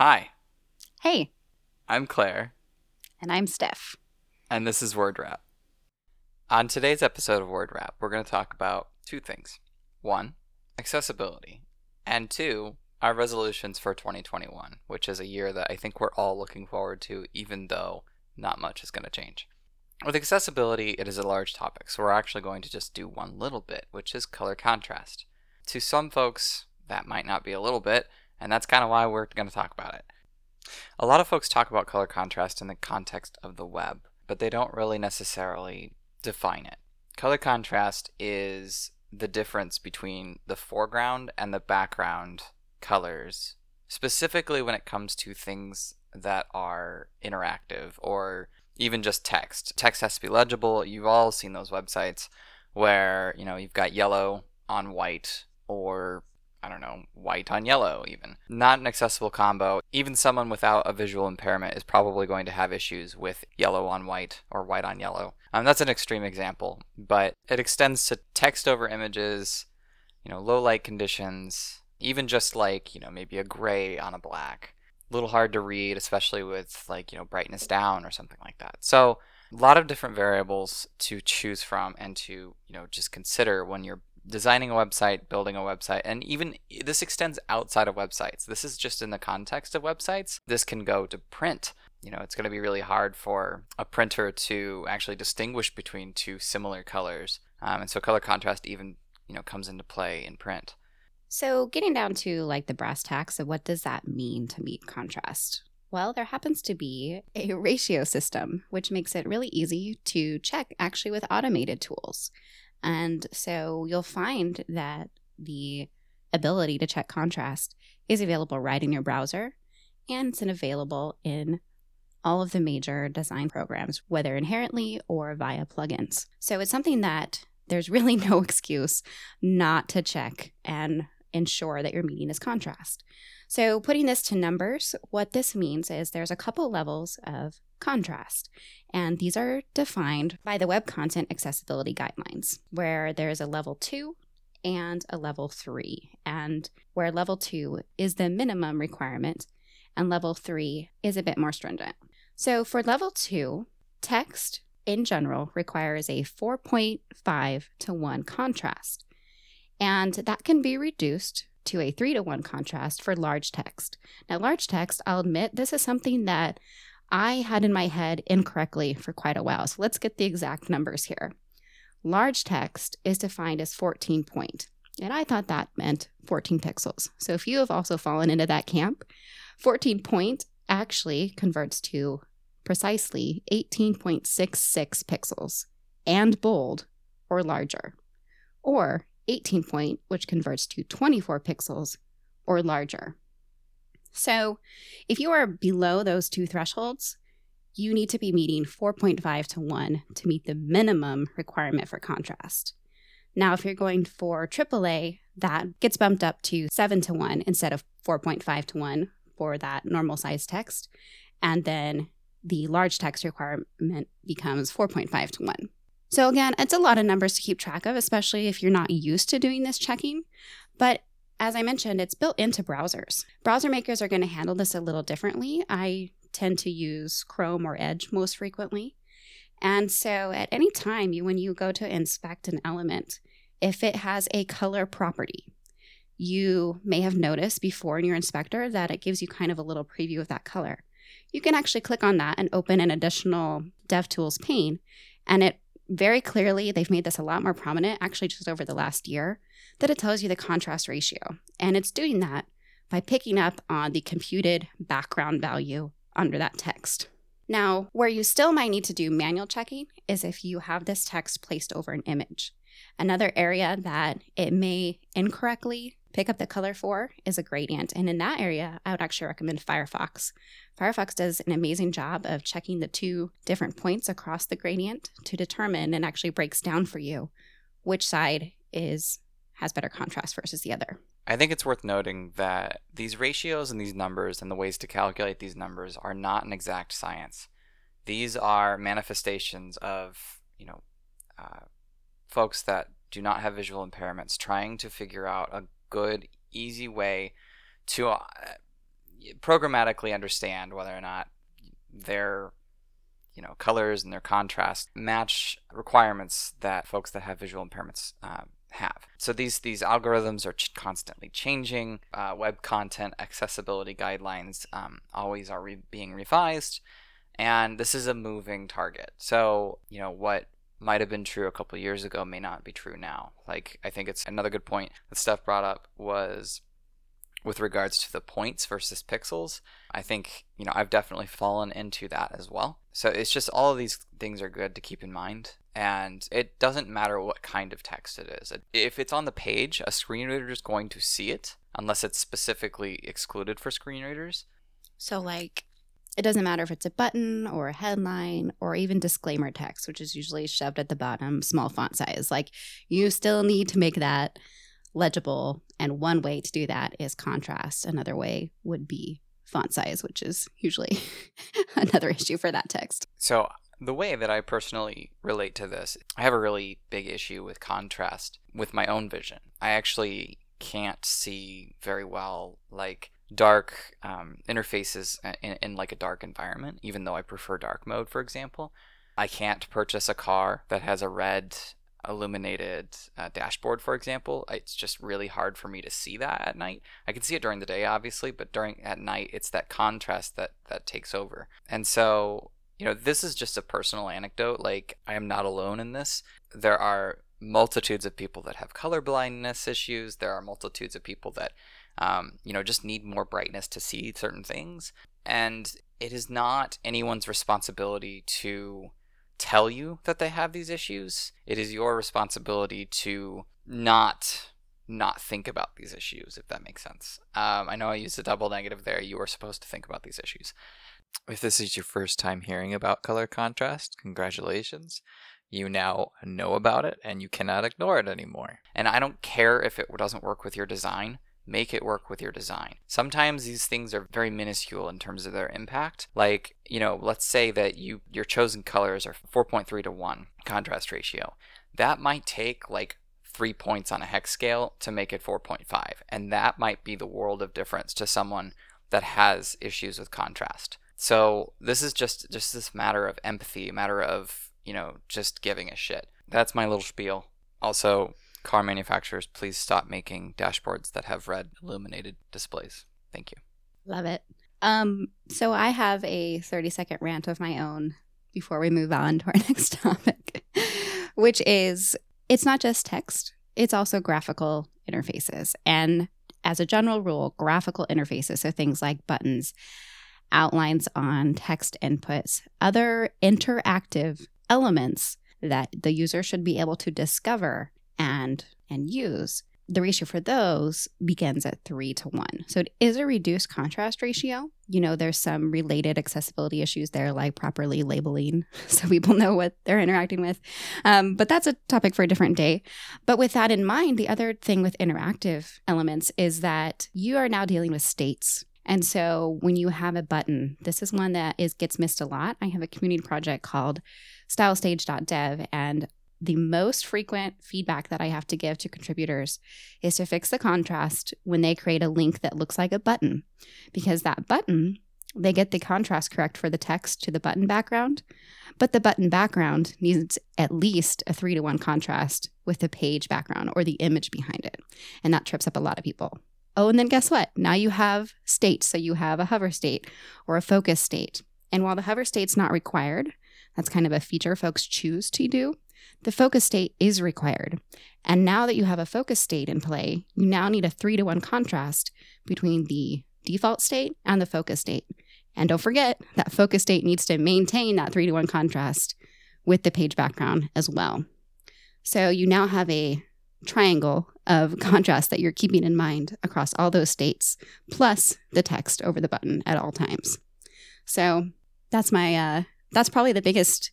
Hi, Hey, I'm Claire, and I'm Steph. and this is Word Wrap. On today's episode of Word Wrap, we're going to talk about two things. One, accessibility, and two, our resolutions for 2021, which is a year that I think we're all looking forward to, even though not much is going to change. With accessibility, it is a large topic, so we're actually going to just do one little bit, which is color contrast. To some folks, that might not be a little bit, and that's kind of why we're going to talk about it. A lot of folks talk about color contrast in the context of the web, but they don't really necessarily define it. Color contrast is the difference between the foreground and the background colors, specifically when it comes to things that are interactive or even just text. Text has to be legible. You've all seen those websites where, you know, you've got yellow on white or I don't know, white on yellow, even. Not an accessible combo. Even someone without a visual impairment is probably going to have issues with yellow on white or white on yellow. Um, that's an extreme example, but it extends to text over images, you know, low light conditions, even just like, you know, maybe a gray on a black. A little hard to read, especially with like, you know, brightness down or something like that. So, a lot of different variables to choose from and to, you know, just consider when you're designing a website, building a website, and even this extends outside of websites. This is just in the context of websites. This can go to print. You know, it's going to be really hard for a printer to actually distinguish between two similar colors. Um, and so color contrast even, you know, comes into play in print. So, getting down to like the brass tacks of what does that mean to meet contrast? Well, there happens to be a ratio system, which makes it really easy to check actually with automated tools. And so you'll find that the ability to check contrast is available right in your browser and it's available in all of the major design programs, whether inherently or via plugins. So it's something that there's really no excuse not to check and ensure that your meeting is contrast. So, putting this to numbers, what this means is there's a couple levels of contrast, and these are defined by the Web Content Accessibility Guidelines, where there's a level two and a level three, and where level two is the minimum requirement, and level three is a bit more stringent. So, for level two, text in general requires a 4.5 to 1 contrast, and that can be reduced to a 3 to 1 contrast for large text. Now, large text, I'll admit, this is something that I had in my head incorrectly for quite a while. So let's get the exact numbers here. Large text is defined as 14 point, and I thought that meant 14 pixels. So if you have also fallen into that camp, 14 point actually converts to precisely 18.66 pixels and bold or larger, or 18 point, which converts to 24 pixels or larger. So, if you are below those two thresholds, you need to be meeting 4.5 to 1 to meet the minimum requirement for contrast. Now, if you're going for AAA, that gets bumped up to 7 to 1 instead of 4.5 to 1 for that normal size text. And then the large text requirement becomes 4.5 to 1. So, again, it's a lot of numbers to keep track of, especially if you're not used to doing this checking. But as I mentioned, it's built into browsers. Browser makers are going to handle this a little differently. I tend to use Chrome or Edge most frequently. And so at any time you when you go to inspect an element, if it has a color property, you may have noticed before in your inspector that it gives you kind of a little preview of that color. You can actually click on that and open an additional DevTools pane, and it very clearly, they've made this a lot more prominent actually just over the last year, that it tells you the contrast ratio. And it's doing that by picking up on the computed background value under that text. Now, where you still might need to do manual checking is if you have this text placed over an image. Another area that it may incorrectly pick up the color for is a gradient. And in that area, I would actually recommend Firefox. Firefox does an amazing job of checking the two different points across the gradient to determine and actually breaks down for you which side is has better contrast versus the other. I think it's worth noting that these ratios and these numbers and the ways to calculate these numbers are not an exact science. These are manifestations of, you know, uh, folks that do not have visual impairments trying to figure out a good, easy way to, uh, programmatically understand whether or not their you know colors and their contrast match requirements that folks that have visual impairments uh, have. So these these algorithms are ch- constantly changing. Uh, web content accessibility guidelines um, always are re- being revised, and this is a moving target. So you know what might have been true a couple years ago may not be true now. Like I think it's another good point that Steph brought up was with regards to the points versus pixels. I think, you know, I've definitely fallen into that as well. So it's just all of these things are good to keep in mind. And it doesn't matter what kind of text it is. If it's on the page, a screen reader is going to see it unless it's specifically excluded for screen readers. So, like, it doesn't matter if it's a button or a headline or even disclaimer text, which is usually shoved at the bottom, small font size. Like, you still need to make that legible. And one way to do that is contrast. Another way would be font size, which is usually another issue for that text. So, the way that I personally relate to this, I have a really big issue with contrast with my own vision. I actually can't see very well, like dark um, interfaces in, in like a dark environment, even though I prefer dark mode, for example. I can't purchase a car that has a red illuminated uh, dashboard, for example, it's just really hard for me to see that at night. I can see it during the day, obviously, but during at night, it's that contrast that that takes over. And so, you know, this is just a personal anecdote. Like, I am not alone in this. There are multitudes of people that have color blindness issues. There are multitudes of people that, um, you know, just need more brightness to see certain things. And it is not anyone's responsibility to tell you that they have these issues. It is your responsibility to not not think about these issues, if that makes sense. Um, I know I used a double negative there. You are supposed to think about these issues. If this is your first time hearing about color contrast, congratulations. You now know about it and you cannot ignore it anymore. And I don't care if it doesn't work with your design make it work with your design. Sometimes these things are very minuscule in terms of their impact. Like, you know, let's say that you your chosen colors are 4.3 to 1 contrast ratio. That might take like 3 points on a hex scale to make it 4.5, and that might be the world of difference to someone that has issues with contrast. So, this is just just this matter of empathy, matter of, you know, just giving a shit. That's my little spiel. Also, car manufacturers, please stop making dashboards that have red illuminated displays. Thank you. Love it. Um, so I have a 30 second rant of my own before we move on to our next topic, which is it's not just text, it's also graphical interfaces. And as a general rule, graphical interfaces, so things like buttons, outlines on text inputs, other interactive elements that the user should be able to discover and and use the ratio for those begins at three to one. So it is a reduced contrast ratio. You know, there's some related accessibility issues there, like properly labeling so people know what they're interacting with. Um, but that's a topic for a different day. But with that in mind, the other thing with interactive elements is that you are now dealing with states. And so when you have a button, this is one that is gets missed a lot. I have a community project called stylestage.dev and the most frequent feedback that I have to give to contributors is to fix the contrast when they create a link that looks like a button, because that button, they get the contrast correct for the text to the button background, but the button background needs at least a three to one contrast with the page background or the image behind it. And that trips up a lot of people. Oh, and then guess what? Now you have states. So you have a hover state or a focus state. And while the hover state's not required, that's kind of a feature folks choose to do the focus state is required. And now that you have a focus state in play, you now need a three to one contrast between the default state and the focus state. And don't forget that focus state needs to maintain that three to one contrast with the page background as well. So you now have a triangle of contrast that you're keeping in mind across all those states, plus the text over the button at all times. So that's my uh, that's probably the biggest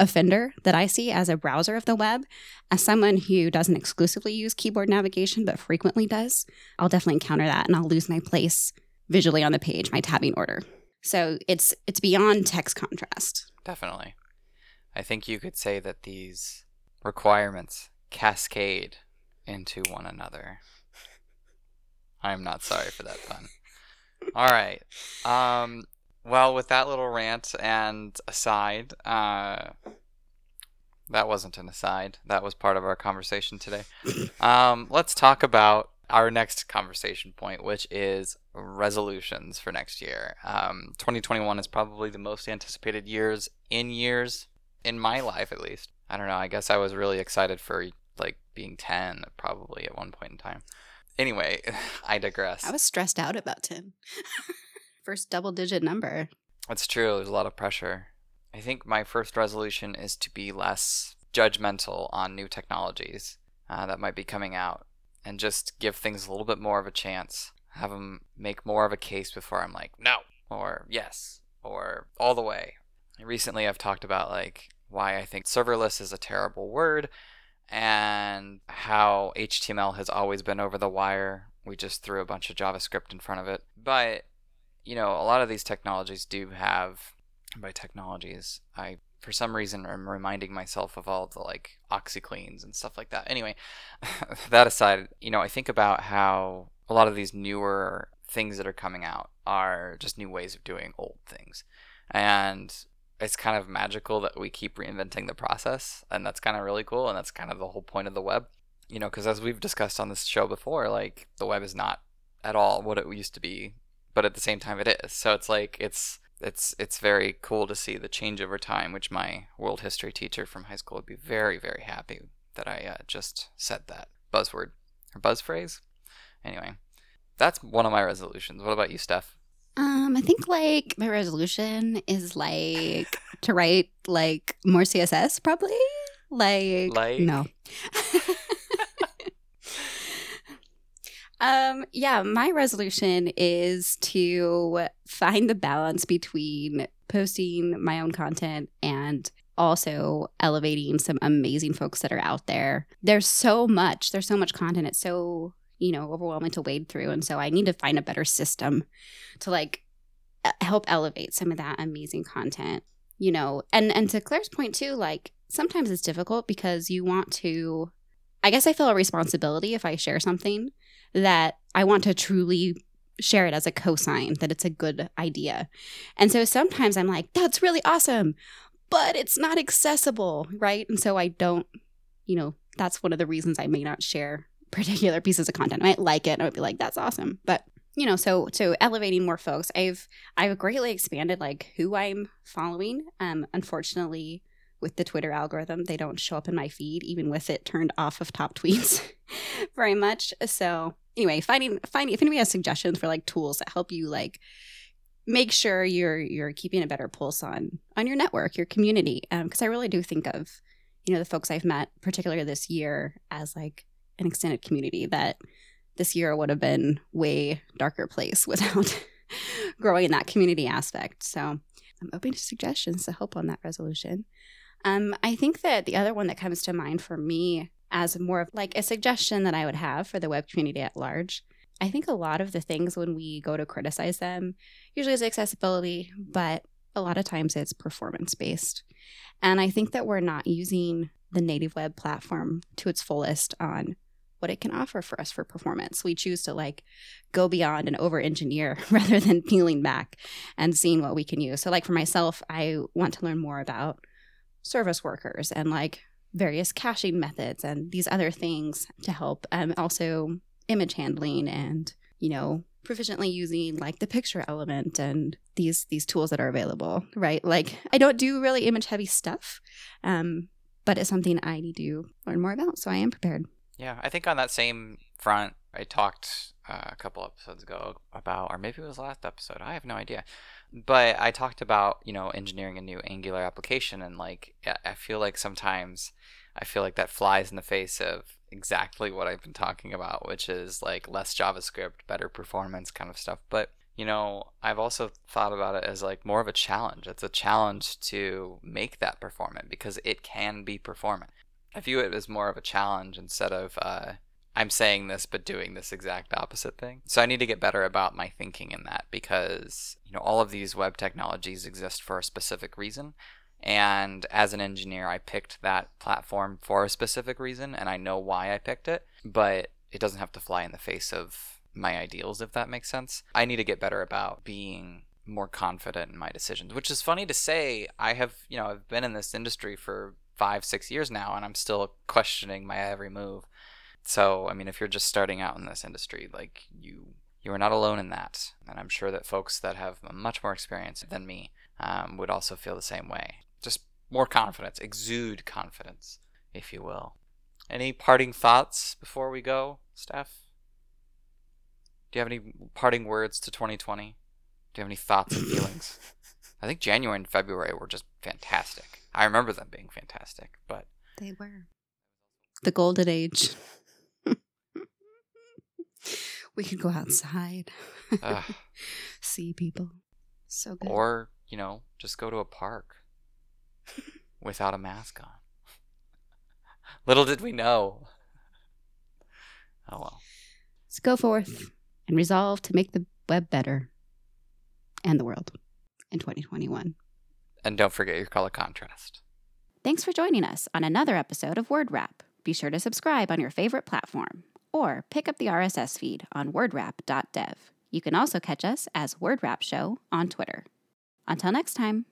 offender that I see as a browser of the web, as someone who doesn't exclusively use keyboard navigation but frequently does, I'll definitely encounter that and I'll lose my place visually on the page, my tabbing order. So it's it's beyond text contrast. Definitely. I think you could say that these requirements cascade into one another. I'm not sorry for that pun. All right. Um, well, with that little rant and aside, uh, that wasn't an aside. That was part of our conversation today. Um, let's talk about our next conversation point, which is resolutions for next year. Um, 2021 is probably the most anticipated years in years in my life, at least. I don't know. I guess I was really excited for like being 10, probably at one point in time. Anyway, I digress. I was stressed out about 10. First double digit number. That's true. There's a lot of pressure. I think my first resolution is to be less judgmental on new technologies uh, that might be coming out and just give things a little bit more of a chance. Have them make more of a case before I'm like, no, or yes, or all the way. Recently, I've talked about like why I think serverless is a terrible word and how HTML has always been over the wire. We just threw a bunch of JavaScript in front of it. But, you know, a lot of these technologies do have, by technologies, I for some reason I'm reminding myself of all the like OxiCleans and stuff like that. Anyway, that aside, you know, I think about how a lot of these newer things that are coming out are just new ways of doing old things. And it's kind of magical that we keep reinventing the process and that's kind of really cool and that's kind of the whole point of the web you know because as we've discussed on this show before like the web is not at all what it used to be but at the same time it is so it's like it's it's it's very cool to see the change over time which my world history teacher from high school would be very very happy that i uh, just said that buzzword or buzz phrase anyway that's one of my resolutions what about you steph um, I think like my resolution is like to write like more CSS probably. Like, Like? no. um, yeah, my resolution is to find the balance between posting my own content and also elevating some amazing folks that are out there. There's so much, there's so much content. It's so, you know, overwhelming to wade through. And so I need to find a better system to like help elevate some of that amazing content you know and and to claire's point too like sometimes it's difficult because you want to i guess i feel a responsibility if i share something that i want to truly share it as a cosign that it's a good idea. And so sometimes i'm like that's really awesome but it's not accessible right? And so i don't you know that's one of the reasons i may not share particular pieces of content. I might like it and i would be like that's awesome but you know so so elevating more folks i've i've greatly expanded like who i'm following. Um unfortunately with the twitter algorithm they don't show up in my feed even with it turned off of top tweets very much. So anyway finding finding if anybody has suggestions for like tools that help you like make sure you're you're keeping a better pulse on on your network your community because i really do think of you know the folks i've met particularly this year as like an extended community that this year would have been way darker place without growing in that community aspect. So I'm open to suggestions to help on that resolution. Um, I think that the other one that comes to mind for me as more of like a suggestion that I would have for the web community at large. I think a lot of the things when we go to criticize them usually is accessibility, but a lot of times it's performance based. And I think that we're not using the native web platform to its fullest on what it can offer for us for performance. We choose to like go beyond and over engineer rather than peeling back and seeing what we can use. So like for myself, I want to learn more about service workers and like various caching methods and these other things to help um, also image handling and you know proficiently using like the picture element and these these tools that are available right? Like i don't do really image heavy stuff um, but it's something i need to learn more about so i am prepared. Yeah, I think on that same front, I talked uh, a couple episodes ago about, or maybe it was last episode. I have no idea. But I talked about, you know, engineering a new Angular application, and like, I- feel like sometimes I feel like that flies in the face of exactly what I've been talking about, which is like less JavaScript, better performance kind of stuff. But you know, I've also thought about it as like more of a challenge. It's a challenge to make that performant because it can be performant. I view it as more of a challenge instead of uh, I'm saying this but doing this exact opposite thing. So I need to get better about my thinking in that because you know all of these web technologies exist for a specific reason. And as an engineer, I picked that platform for a specific reason and I know why I picked it, but it doesn't have to fly in the face of my ideals, if that makes sense. I need to get better about being more confident in my decisions, which is funny to say. I have, you know, I've been in this industry for five, six years now, and I'm still questioning my every move. So, I mean, if you're just starting out in this industry, like you, you are not alone in that. And I'm sure that folks that have much more experience than me um, would also feel the same way. Just more confidence, exude confidence, if you will. Any parting thoughts before we go, Steph? Do you have any parting words to 2020? Do you have any thoughts and feelings? I think January and February were just fantastic. I remember them being fantastic, but they were the golden age. We could go outside, uh, see people. So good. Or, you know, just go to a park without a mask on. Little did we know. Oh well. So go forth and resolve to make the web better and the world in 2021. And don't forget your color contrast. Thanks for joining us on another episode of Word Wrap. Be sure to subscribe on your favorite platform or pick up the RSS feed on wordwrap.dev. You can also catch us as Word Wrap Show on Twitter. Until next time.